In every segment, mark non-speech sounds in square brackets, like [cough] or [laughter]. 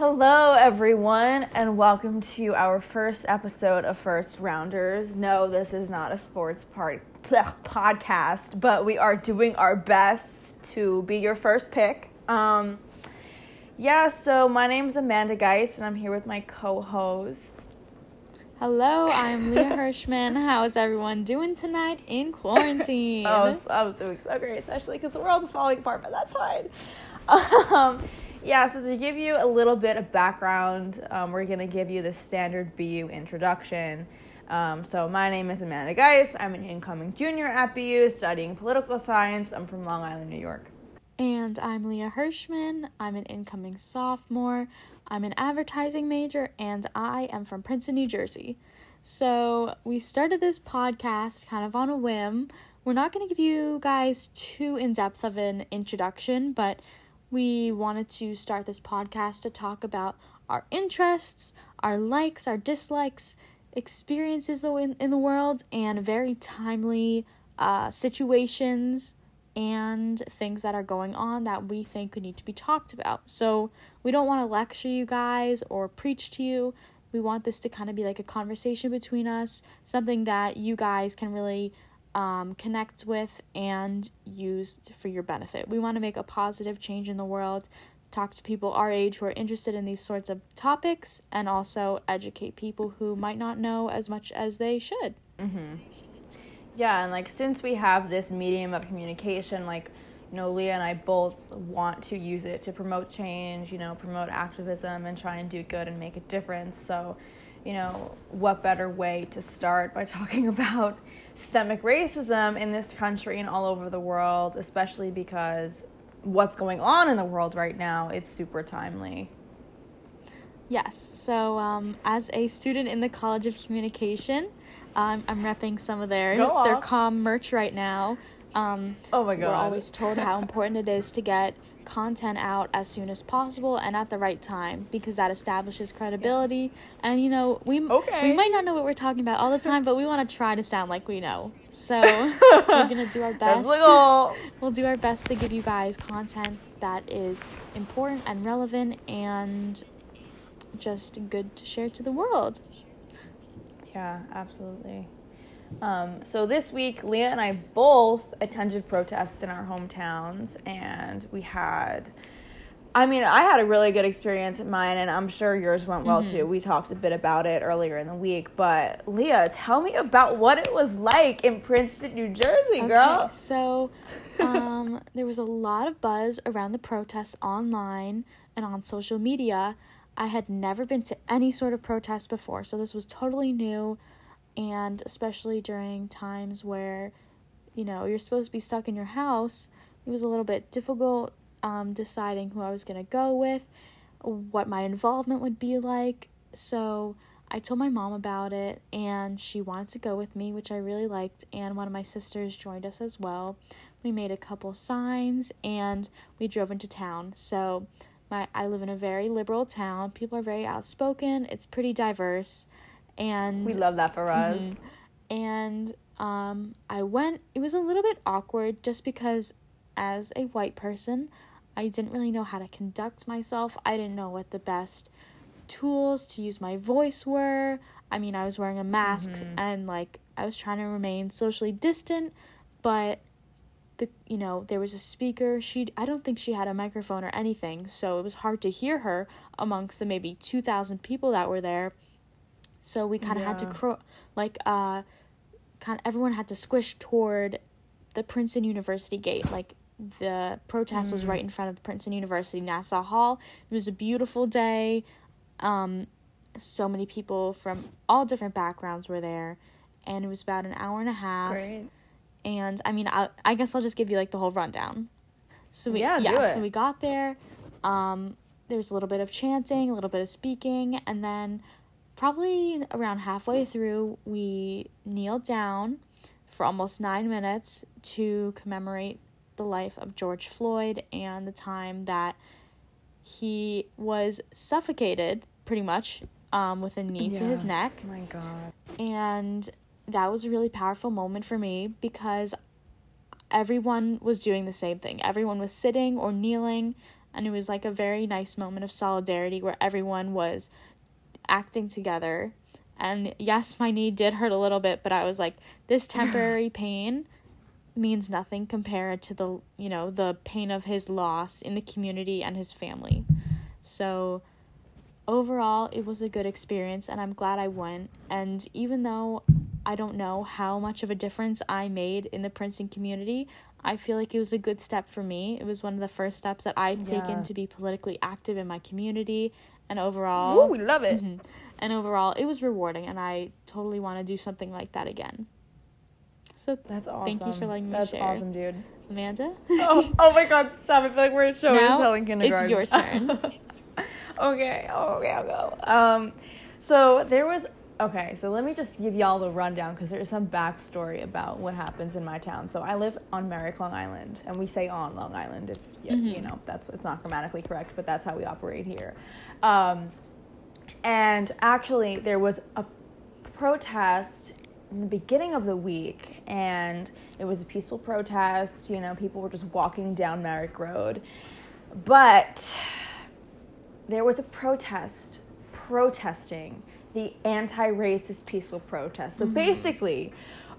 Hello, everyone, and welcome to our first episode of First Rounders. No, this is not a sports part podcast, but we are doing our best to be your first pick. Um, yeah, so my name is Amanda Geist, and I'm here with my co-host. Hello, I'm Leah [laughs] Hirschman. How's everyone doing tonight in quarantine? [laughs] oh, I'm doing so great, especially because the world is falling apart, but that's fine. [laughs] Um, yeah, so to give you a little bit of background, um, we're going to give you the standard BU introduction. Um, so, my name is Amanda Geist. I'm an incoming junior at BU studying political science. I'm from Long Island, New York. And I'm Leah Hirschman. I'm an incoming sophomore. I'm an advertising major, and I am from Princeton, New Jersey. So, we started this podcast kind of on a whim. We're not going to give you guys too in depth of an introduction, but we wanted to start this podcast to talk about our interests, our likes, our dislikes, experiences in, in the world, and very timely uh, situations and things that are going on that we think need to be talked about. So, we don't want to lecture you guys or preach to you. We want this to kind of be like a conversation between us, something that you guys can really um, connect with and use for your benefit. We want to make a positive change in the world, talk to people our age who are interested in these sorts of topics, and also educate people who might not know as much as they should. Mm-hmm. Yeah, and like since we have this medium of communication, like, you know, Leah and I both want to use it to promote change, you know, promote activism and try and do good and make a difference. So, you know, what better way to start by [laughs] talking about systemic racism in this country and all over the world, especially because what's going on in the world right now, it's super timely. Yes. So, um, as a student in the College of Communication, um, I'm repping some of their their com merch right now. Um, oh my god! We're always told how [laughs] important it is to get content out as soon as possible and at the right time because that establishes credibility. Yeah. And you know, we okay. we might not know what we're talking about all the time, but we want to try to sound like we know. So [laughs] we're gonna do our best. [laughs] we'll do our best to give you guys content that is important and relevant and just good to share to the world. Yeah, absolutely. Um, so this week, Leah and I both attended protests in our hometowns, and we had. I mean, I had a really good experience at mine, and I'm sure yours went well mm-hmm. too. We talked a bit about it earlier in the week, but Leah, tell me about what it was like in Princeton, New Jersey, girl. Okay, so um, [laughs] there was a lot of buzz around the protests online and on social media. I had never been to any sort of protest before, so this was totally new and especially during times where you know you're supposed to be stuck in your house it was a little bit difficult um, deciding who i was going to go with what my involvement would be like. So i told my mom about it and she wanted to go with me which i really liked and one of my sisters joined us as well. We made a couple signs and we drove into town. So my i live in a very liberal town. People are very outspoken. It's pretty diverse and we love that for us. Mm-hmm. And um, I went. It was a little bit awkward just because, as a white person, I didn't really know how to conduct myself. I didn't know what the best tools to use my voice were. I mean, I was wearing a mask mm-hmm. and like I was trying to remain socially distant, but the you know, there was a speaker. She I don't think she had a microphone or anything, so it was hard to hear her amongst the maybe 2000 people that were there. So we kind of yeah. had to cro- like uh kind of everyone had to squish toward the Princeton University gate. Like the protest mm. was right in front of the Princeton University Nassau Hall. It was a beautiful day. Um so many people from all different backgrounds were there and it was about an hour and a half. Great. And I mean I I guess I'll just give you like the whole rundown. So we yeah, yeah so we got there. Um there was a little bit of chanting, a little bit of speaking, and then probably around halfway through, we kneeled down for almost nine minutes to commemorate the life of George Floyd and the time that he was suffocated pretty much um, with a knee yeah. to his neck. Oh my God. And that was a really powerful moment for me because everyone was doing the same thing. Everyone was sitting or kneeling and it was like a very nice moment of solidarity where everyone was acting together. And yes, my knee did hurt a little bit, but I was like, this [sighs] temporary pain means nothing compared to the, you know, the pain of his loss in the community and his family. So overall, it was a good experience and I'm glad I went. And even though I don't know how much of a difference I made in the Princeton community, I feel like it was a good step for me. It was one of the first steps that I've yeah. taken to be politically active in my community and overall. Ooh, we love it. Mm-hmm, and overall, it was rewarding and I totally want to do something like that again. So that's awesome. Thank you for letting me that's share. That's awesome, dude. Amanda? oh, [laughs] oh my god, stop. I feel like we're at show now, and telling kindergarten. It's your turn. [laughs] okay, okay, I'll go. Um, so there was okay. So let me just give y'all the rundown because there's some backstory about what happens in my town. So I live on Merrick, Long Island, and we say on Long Island if you, mm-hmm. you know that's it's not grammatically correct, but that's how we operate here. Um, and actually, there was a protest in the beginning of the week, and it was a peaceful protest. You know, people were just walking down Merrick Road, but there was a protest protesting the anti-racist peaceful protest. So mm-hmm. basically,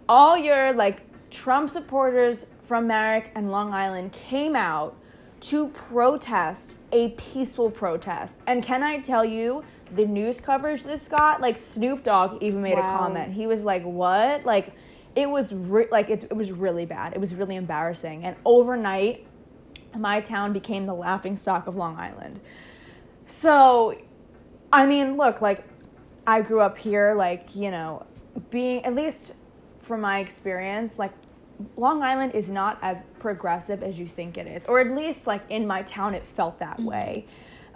all your like Trump supporters from Merrick and Long Island came out to protest a peaceful protest. And can I tell you, the news coverage this got, like Snoop Dogg even made wow. a comment. He was like, "What?" Like it was re- like it was really bad. It was really embarrassing. And overnight, my town became the laughing stock of Long Island. So, I mean, look, like I grew up here, like, you know, being at least from my experience, like Long Island is not as progressive as you think it is, or at least like in my town, it felt that mm-hmm. way.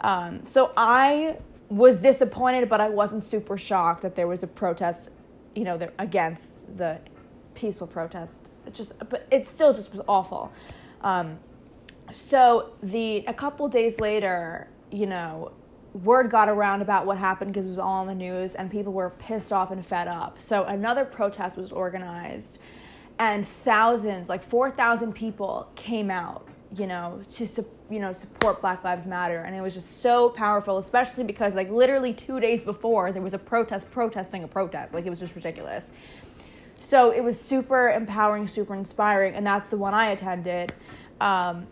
Um, so I was disappointed, but I wasn't super shocked that there was a protest, you know, against the peaceful protest. It just, but it still just was awful. Um, so the a couple days later, you know, word got around about what happened because it was all on the news and people were pissed off and fed up. So another protest was organized and thousands, like 4,000 people came out, you know, to you know, support Black Lives Matter and it was just so powerful especially because like literally 2 days before there was a protest protesting a protest. Like it was just ridiculous. So it was super empowering, super inspiring and that's the one I attended. Um,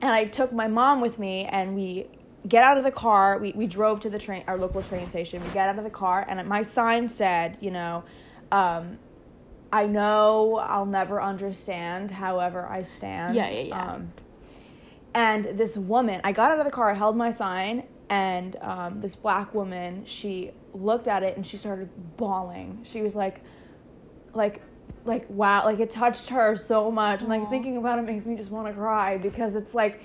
and I took my mom with me and we get out of the car. We, we drove to the train, our local train station. We get out of the car, and my sign said, you know, um, I know I'll never understand, however I stand. Yeah, yeah, yeah. Um, and this woman, I got out of the car, I held my sign, and um, this black woman, she looked at it and she started bawling. She was like, like, like wow, like it touched her so much. And like thinking about it makes me just want to cry because it's like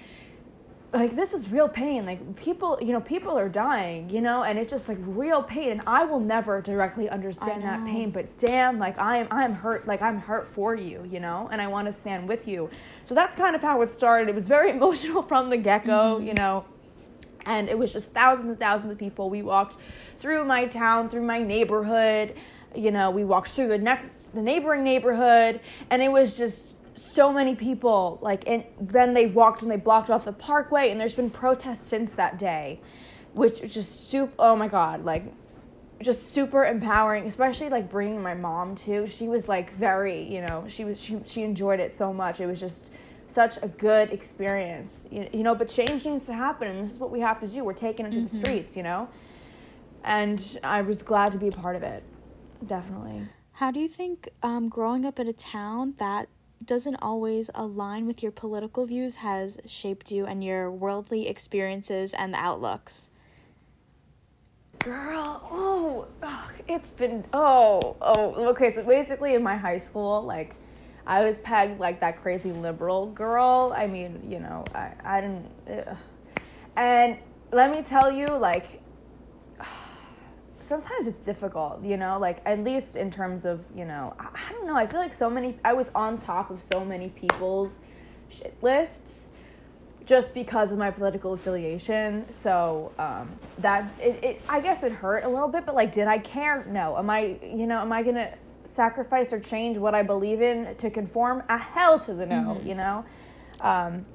like this is real pain like people you know people are dying you know and it's just like real pain and i will never directly understand that pain but damn like i am i'm hurt like i'm hurt for you you know and i want to stand with you. So that's kind of how it started. It was very [laughs] emotional from the get-go mm-hmm. you know and it was just thousands and thousands of people. We walked through my town through my neighborhood you know we walked through the next the neighboring neighborhood and it was just so many people like and then they walked and they blocked off the parkway and there's been protests since that day which just super oh my god like just super empowering especially like bringing my mom too. She was like very you know she was she, she enjoyed it so much. It was just such a good experience you, you know but change needs to happen and this is what we have to do. We're taking it to mm-hmm. the streets you know? And i was glad to be a part of it definitely. How do you think um, growing up in a town that doesn't always align with your political views has shaped you and your worldly experiences and outlooks? Girl, oh, oh, it's been oh, oh, okay. So basically, in my high school, like, I was pegged like that crazy liberal girl. I mean, you know, I, I didn't, ugh. and let me tell you, like, sometimes it's difficult, you know, like at least in terms of, you know, I, I, don't know. I feel like so many, I was on top of so many people's shit lists just because of my political affiliation. So um, that, it, it, I guess it hurt a little bit, but like, did I care? No. Am I, you know, am I going to sacrifice or change what I believe in to conform? A hell to the no, mm-hmm. you know? Um,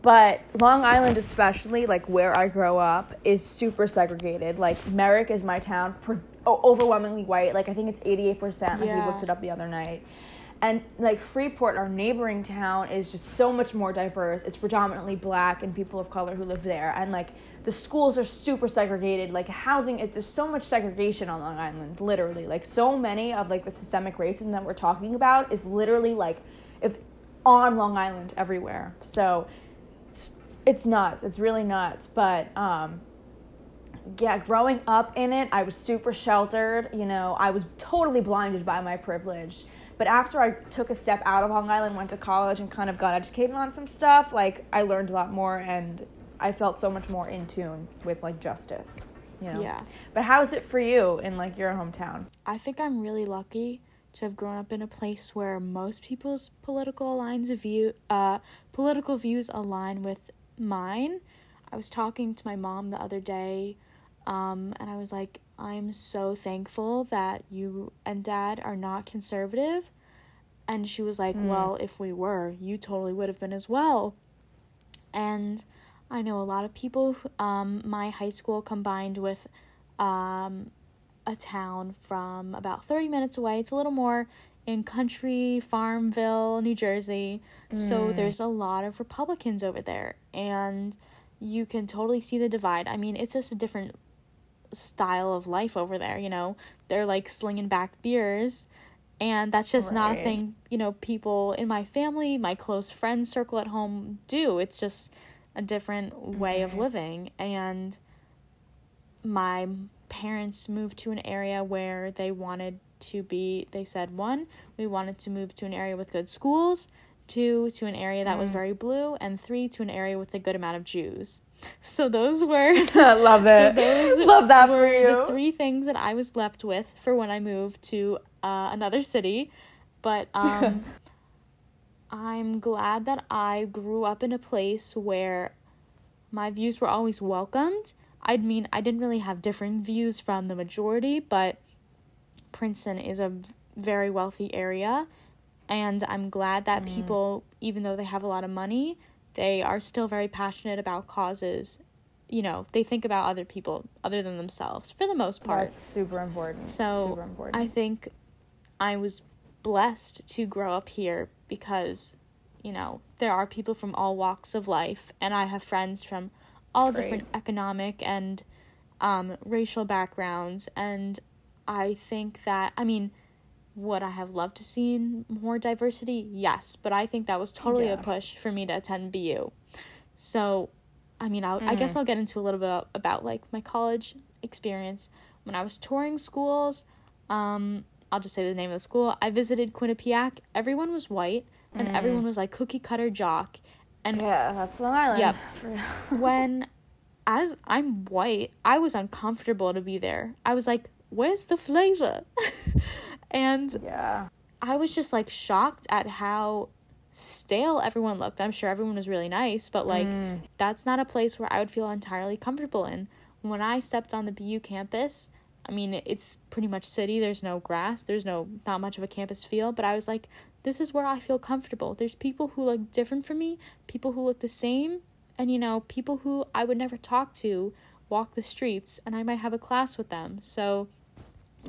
but Long Island, especially like where I grow up, is super segregated. Like Merrick is my town, overwhelmingly white. Like I think it's eighty eight percent. Like Yeah. we looked it up the other night. And like Freeport, our neighboring town, is just so much more diverse. It's predominantly black and people of color who live there. And like the schools are super segregated. Like housing is there's so much segregation on Long Island, literally. Like so many of like the systemic racism that we're talking about is literally like if on Long Island everywhere. So it's nuts. It's really nuts. But um yeah, growing up in it, I was super sheltered. You know, I was totally blinded by my privilege. But after I took a step out of Long Island, went to college, and kind of got educated on some stuff, like I learned a lot more, and I felt so much more in tune with like justice. You know. Yeah. But how is it for you in like your hometown? I think I'm really lucky to have grown up in a place where most people's political lines of view, uh, political views align with mine. I was talking to my mom the other day, um, and I was like, I'm so thankful that you and dad are not conservative. And she was like, Well, if we were, you totally would have been as well. And I know a lot of people, who- um, my high school combined with um, a town from about 30 minutes away. It's a little more in country Farmville, New Jersey. So hmm. there's a lot of Republicans over there. And you can totally see the divide. I mean, it's just a different style of life over there, you know? They're like slinging back beers. And that's just not a thing, you know, people in my family, my close friends circle at home do. It's just a different way of mm-hmm. living. And my parents moved to an area where they wanted to be they said one we wanted to move to an area with good schools two to an area that was very blue and three to an area with a good amount of jews [laughs] so those were [laughs] Love so it. those [laughs] Love that for were you. the three things that i was left with for when i moved to uh, another city but um i'm glad that i grew up in a place where my views were always welcomed. I mean, I didn't really have different views from the majority, but Princeton is a very wealthy area, and I'm glad that people, even though they have a lot of money, they are still very passionate about causes. You know, they think about other people other than themselves for the most part. That's super important. So super important. I think I was blessed to grow up here because, you know, there are people from all walks of life, and I have friends from all Great. different economic and um, racial backgrounds. And I think that, I mean, would I have loved to see more diversity? Yes, but I think that was totally Yeah. a push for me to attend BU. So, I mean, I'll, I guess I'll get into a little bit about, about like my college experience. When I was touring schools, um, I'll just say the name of the school. I visited Quinnipiac. Everyone was white, and everyone was like cookie cutter jock. And yeah, that's Long Island. Yep. When, as I'm white, I was uncomfortable to be there. I was like, "Where's the flavor?" [laughs] and yeah. I was just like shocked at how stale everyone looked. I'm sure everyone was really nice, but like mm. that's not a place where I would feel entirely comfortable in. When I stepped on the BU campus, I mean, it's pretty much city. There's no grass. There's no not much of a campus feel, but I was like, this is where I feel comfortable. There's people who look different from me, people who look the same, and you know, people who I would never talk to walk the streets and I might have a class with them. So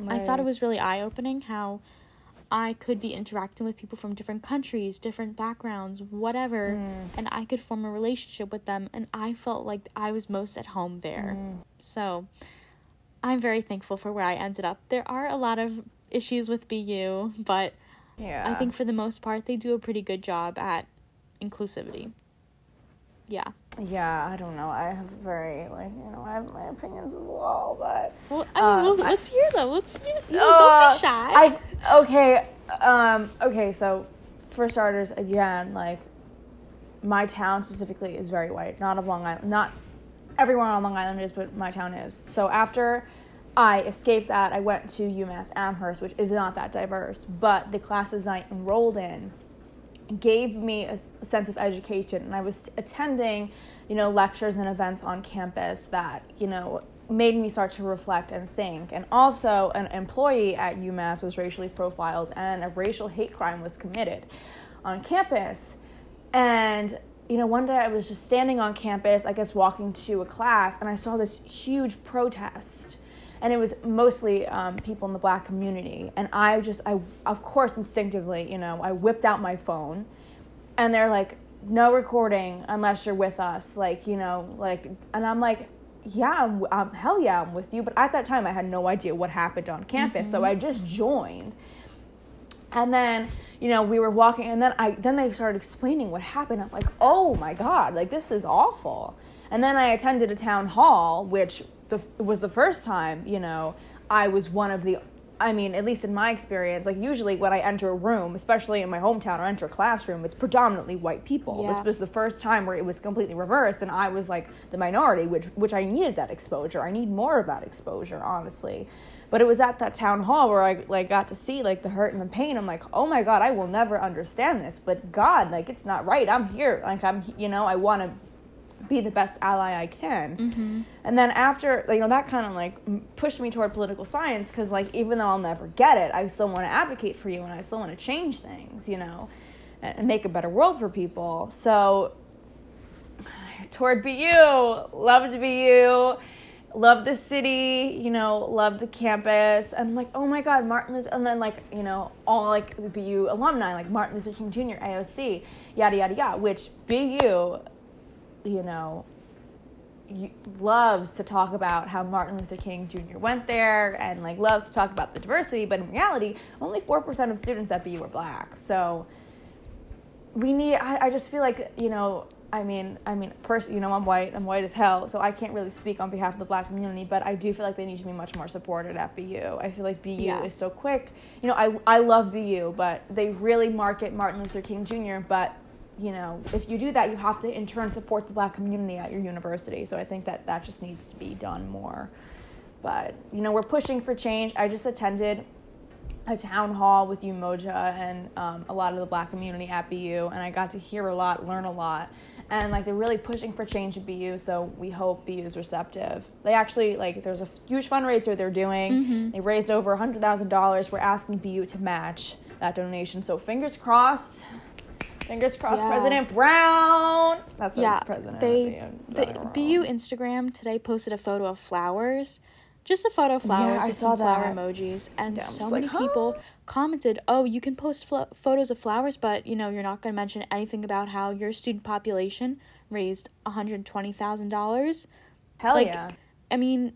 I thought it was really eye opening how I could be interacting with people from different countries, different backgrounds, whatever, mm. and I could form a relationship with them, and I felt like I was most at home there. Mm-hmm. So I'm very thankful for where I ended up. There are a lot of issues with BU, but Yeah. I think for the most part, they do a pretty good job at inclusivity. Yeah. Yeah, I don't know. I have very like you know I have my opinions as well, but Well, I mean, Uh, well, let's hear them. Let's. You know, Uh, don't be shy. I okay. Um. Okay. So, for starters, again, like my town specifically is very white. Not of Long Island. Not everyone on Long Island is, but my town is. So after I escaped that, I went to UMass Amherst, which is not that diverse, but the classes I enrolled in gave me a sense of education and i was attending you know lectures and events on campus that you know made me start to reflect and think and also an employee at umass was racially profiled and a racial hate crime was committed on campus and you know, one day I was just standing on campus, I guess walking to a class, and I saw this huge protest. And it was mostly um, people in the black community. And I just, I, of course, instinctively, you know, I whipped out my phone. And they're like, no recording unless you're with us. Like, you know, like, and I'm like, yeah, I'm, um, hell yeah, I'm with you. But at that time, I had no idea what happened on campus. Mm-hmm. So I just joined. And then you know, we were walking, and then I then they started explaining what happened. I'm like, oh my god, like this is awful. And then I attended a town hall, which the, was the first time, you know, I was one of the. I mean, at least in my experience, like usually when I enter a room, especially in my hometown or enter a classroom, it's predominantly white people. Yeah. This was the first time where it was completely reversed, and I was like the minority, which which I needed that exposure. I need more of that exposure, honestly. But it was at that town hall where I like got to see like the hurt and the pain. I'm like, oh my god, I will never understand this. But God, like it's not right. I'm here. Like I'm, you know, I want to be the best ally I can. Mm-hmm. And then after, you know, that kind of like pushed me toward political science because, like, even though I'll never get it, I still want to advocate for you and I still want to change things, you know, and make a better world for people. So, [sighs] toward BU, loved BU love the city, you know, love the campus. And I'm like, oh my God, Martin Luther, and then like, you know, all like the BU alumni, like Martin Luther King Jr., AOC, yada, yada, yada, which BU, you know, loves to talk about how Martin Luther King Jr. went there and like loves to talk about the diversity, but in reality, only 4% of students at BU are black. So we need, I, I just feel like, you know, I mean, I mean, pers- you know, I'm white. I'm white as hell, so I can't really speak on behalf of the black community. But I do feel like they need to be much more supported at BU. I feel like BU yeah. is so quick. You know, I I love BU, but they really market Martin Luther King Jr. But you know, if you do that, you have to in turn support the black community at your university. So I think that that just needs to be done more. But you know, we're pushing for change. I just attended a town hall with Umoja and um, a lot of the black community at BU, and I got to hear a lot, learn a lot and like they're really pushing for change at BU. So we hope BU is receptive. They actually like there's a huge fundraiser they're doing. Mm-hmm. They raised over a hundred thousand dollars. We're asking BU to match that donation. So fingers crossed. Fingers crossed, yeah. President Brown. That's yeah. President. They the BU Instagram today posted a photo of flowers just a photo of flowers yeah, with some flower emojis and yeah, so many like, huh? people commented oh you can post fl- photos of flowers but you know you're not going to mention anything about how your student population raised $120000 hell like, yeah i mean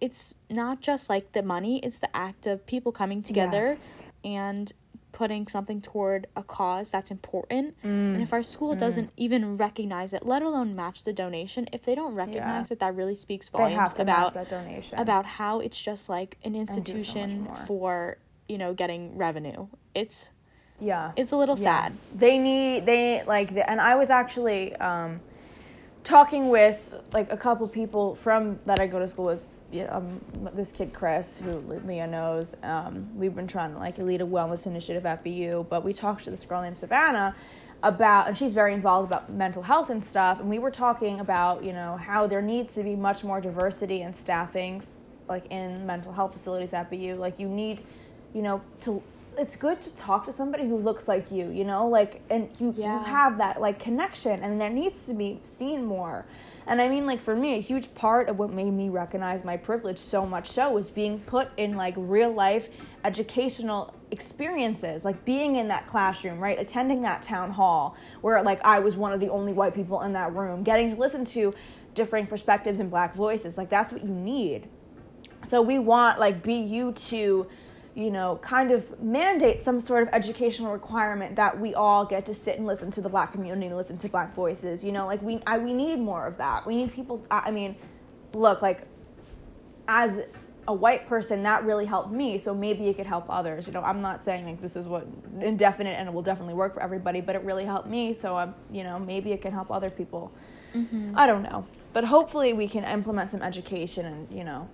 it's not just like the money it's the act of people coming together yes. and putting something toward a cause that's important. Mm. And if our school mm. doesn't even recognize it, let alone match the donation, if they don't recognize yeah. it, that really speaks volumes about about how it's just like an institution so for, you know, getting revenue. It's yeah. It's a little yeah. sad. They need they like the, and I was actually um talking with like a couple people from that I go to school with um, this kid Chris, who Leah knows, um, we've been trying to like lead a wellness initiative at BU, but we talked to this girl named Savannah about, and she's very involved about mental health and stuff, and we were talking about, you know, how there needs to be much more diversity in staffing, like in mental health facilities at BU. Like you need, you know, to it's good to talk to somebody who looks like you, you know, like and you yeah. you have that like connection, and there needs to be seen more. And I mean, like, for me, a huge part of what made me recognize my privilege so much so was being put in like real life educational experiences, like being in that classroom, right? Attending that town hall where like I was one of the only white people in that room, getting to listen to differing perspectives and black voices. Like, that's what you need. So we want like BU to you know, kind of mandate some sort of educational requirement that we all get to sit and listen to the black community and listen to black voices. You know, like we I, we need more of that. We need people. I mean, look, like as a white person, that really helped me. So maybe it could help others. You know, I'm not saying like this is what indefinite and it will definitely work for everybody, but it really helped me. So I'm, you know, maybe it can help other people. Mm-hmm. I don't know, but hopefully we can implement some education and you know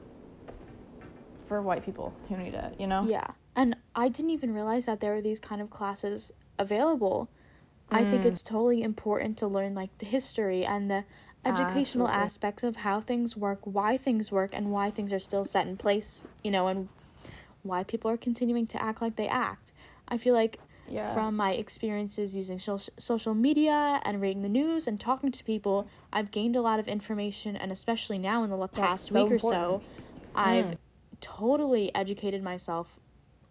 for white people who need it, you know? Yeah. And I didn't even realize that there were these kind of classes available. Mm. I think mm. it's totally important to learn like the history and the educational Absolutely. aspects of how things work, why things work, and why things are still set in place, you know, and why people are continuing to act like they act. I feel like Yeah. from my experiences using so- social media and reading the news and talking to people, I've gained a lot of information, and especially now in the past so week or so, important. I've Mm. Totally educated myself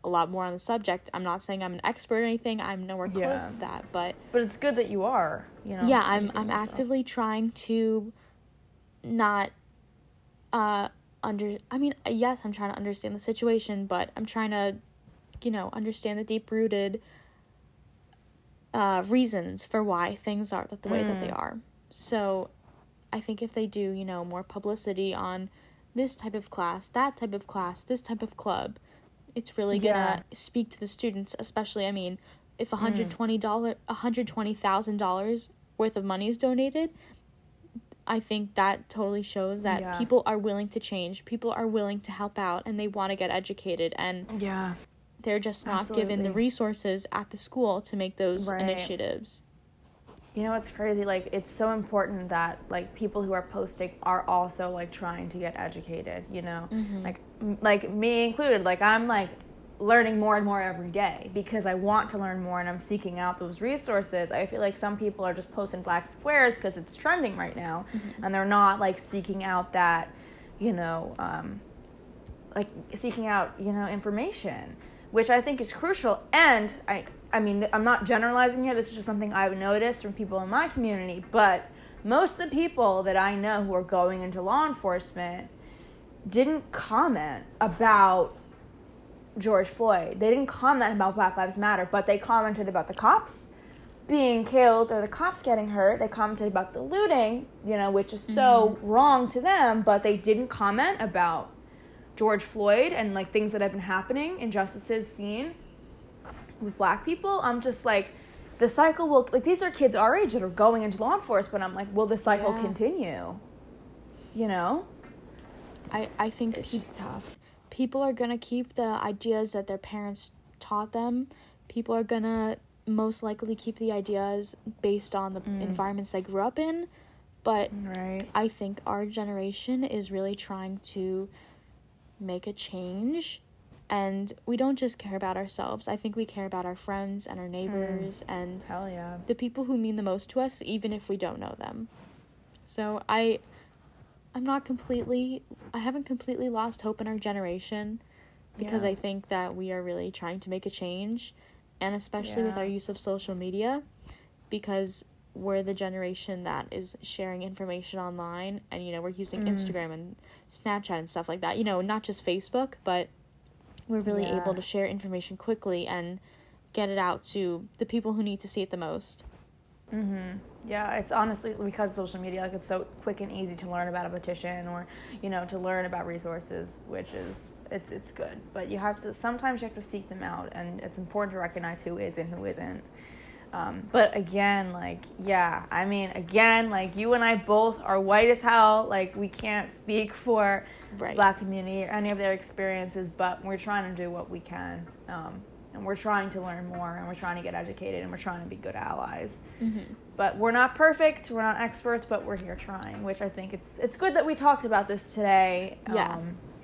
a lot more on the subject. I'm not saying I'm an expert or anything. I'm nowhere Yeah. close to that, but But it's good that you are. You know. yeah, I'm I'm yourself. actively trying to not uh under I mean, yes, I'm trying to understand the situation, but I'm trying to you know, understand the deep-rooted uh reasons for why things are the way that they Mm. are. So, I think if they do, you know, more publicity on this type of class, that type of class, this type of club, it's really gonna Yeah. speak to the students, especially I mean, if mm. hundred twenty dollar hundred twenty thousand dollars worth of money is donated, I think that totally shows that Yeah. people are willing to change, people are willing to help out and they want to get educated and Yeah. they're just not given the resources at the school to make those Right. initiatives. You know what's crazy? Like it's so important that like people who are posting are also like trying to get educated. You know, like m- like me included. Like I'm like learning more and more every day because I want to learn more and I'm seeking out those resources. I feel like some people are just posting black squares because it's trending right now, and they're not like seeking out that, you know, um, like seeking out you know information which i think is crucial and i i mean i'm not generalizing here this is just something i've noticed from people in my community but most of the people that i know who are going into law enforcement didn't comment about george floyd. They didn't comment about black lives matter but they commented about the cops being killed or the cops getting hurt. They commented about the looting you know which is so mm-hmm. wrong to them but they didn't comment about George Floyd and like things that have been happening, injustices seen with black people, I'm just like, the cycle will like these are kids our age that are going into law enforcement. I'm like, will the cycle Yeah. continue? You know, I I think it's peop- just tough. people are gonna keep the ideas that their parents taught them. People are gonna most likely keep the ideas based on the mm. environments they grew up in. But Right. I think our generation is really trying to make a change. And we don't just care about ourselves. I think we care about our friends and our neighbors and Hell yeah. the people who mean the most to us even if we don't know them. So I I'm not completely I haven't completely lost hope in our generation because Yeah. I think that we are really trying to make a change and especially with our use of social media because we're the generation that is sharing information online and you know we're using Mm. Instagram and Snapchat and stuff like that. You know, not just Facebook, but we're really Yeah. able to share information quickly and get it out to the people who need to see it the most. Mm-hmm. Yeah, it's honestly because social media, like it's so quick and easy to learn about a petition or, you know, to learn about resources, which is it's it's good. But you have to sometimes you have to seek them out, and it's important to recognize who is and who isn't. Um, but again, like yeah, I mean, again, like you and I both are white as hell. Like we can't speak for Right. black community or any of their experiences, but we're trying to do what we can. Um, and we're trying to learn more and we're trying to get educated and we're trying to be good allies Mm-hmm. but we're not perfect we're not experts but we're here trying which i think it's it's good that we talked about this today Yeah.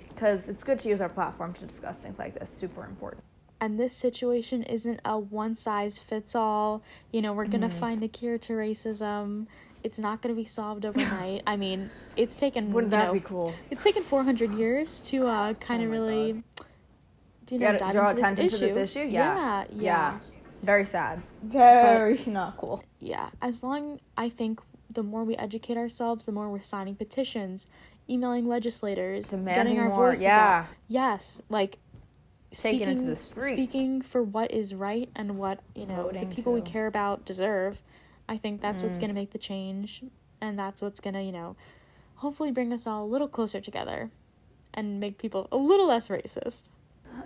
because it's good to use our platform to discuss things like this super important And this situation isn't a one size fits all. You know, we're going to Mm-hmm. find the cure to racism. It's not going to be solved overnight. I mean, it's taken wouldn't that know, be cool It's taken 400 years to uh kind Oh of my really do you know, dive draw into attention this to issue. this issue Yeah, yeah yeah. yeah very sad very not cool Yeah, as long I think the more we educate ourselves, the more we're signing petitions, emailing legislators, Demanding getting our more, voices yeah. out. Yes, like Into the speaking- Speaking for what is right and what you know Voting the people we care about deserve. I think that's what's Mm. gonna make the change, and that's what's gonna you know, hopefully bring us all a little closer together, and make people a little less racist.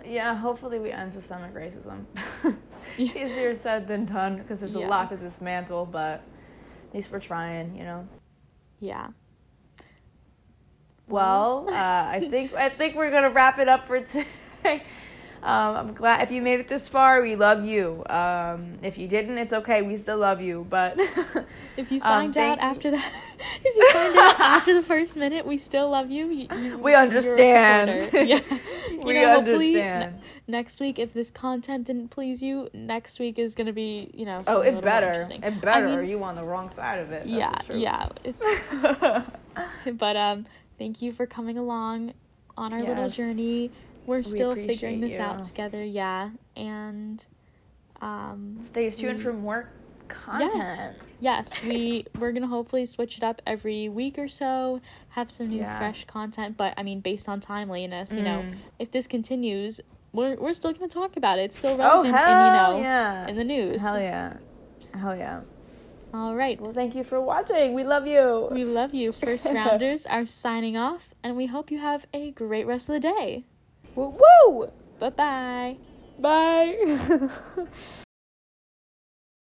yeah hopefully we end systemic racism [laughs] [laughs] easier said than done because there's Yeah. a lot to dismantle but at least we're trying you know Yeah. Well, uh, I think I [laughs] think we're gonna wrap it up for today. Um, I'm glad if you made it this far, we love you. Um, if you didn't, it's okay. We still love you. But [laughs] If you Um, signed out after that, [laughs] if you signed out after the first minute, we still love you. You- you- We understand. [laughs] yeah. We know, understand. next week, if this content didn't please you, next week is gonna be, you know, Oh, it better. It better. mean- or you on the wrong side of it. That's yeah, yeah. It's but um, thank you for coming along on our little journey. We're still appreciate figuring this out together. Yeah, and um, Stay tuned we- for more content. Yes. yes, we [laughs] we're gonna hopefully switch it up every week or so, have some new Yeah. fresh content. But I mean, based on timeliness, you know, Mm. if this continues, we're we're still gonna talk about it. It's still Oh relevant, hell and you know, yeah! in the news. Hell yeah! Hell yeah! All right. Well, thank you for watching. We love you. We love you. First [laughs] rounders are signing off, and we hope you have a great rest of the day. Woo! woo! Bye bye. [laughs] Bye.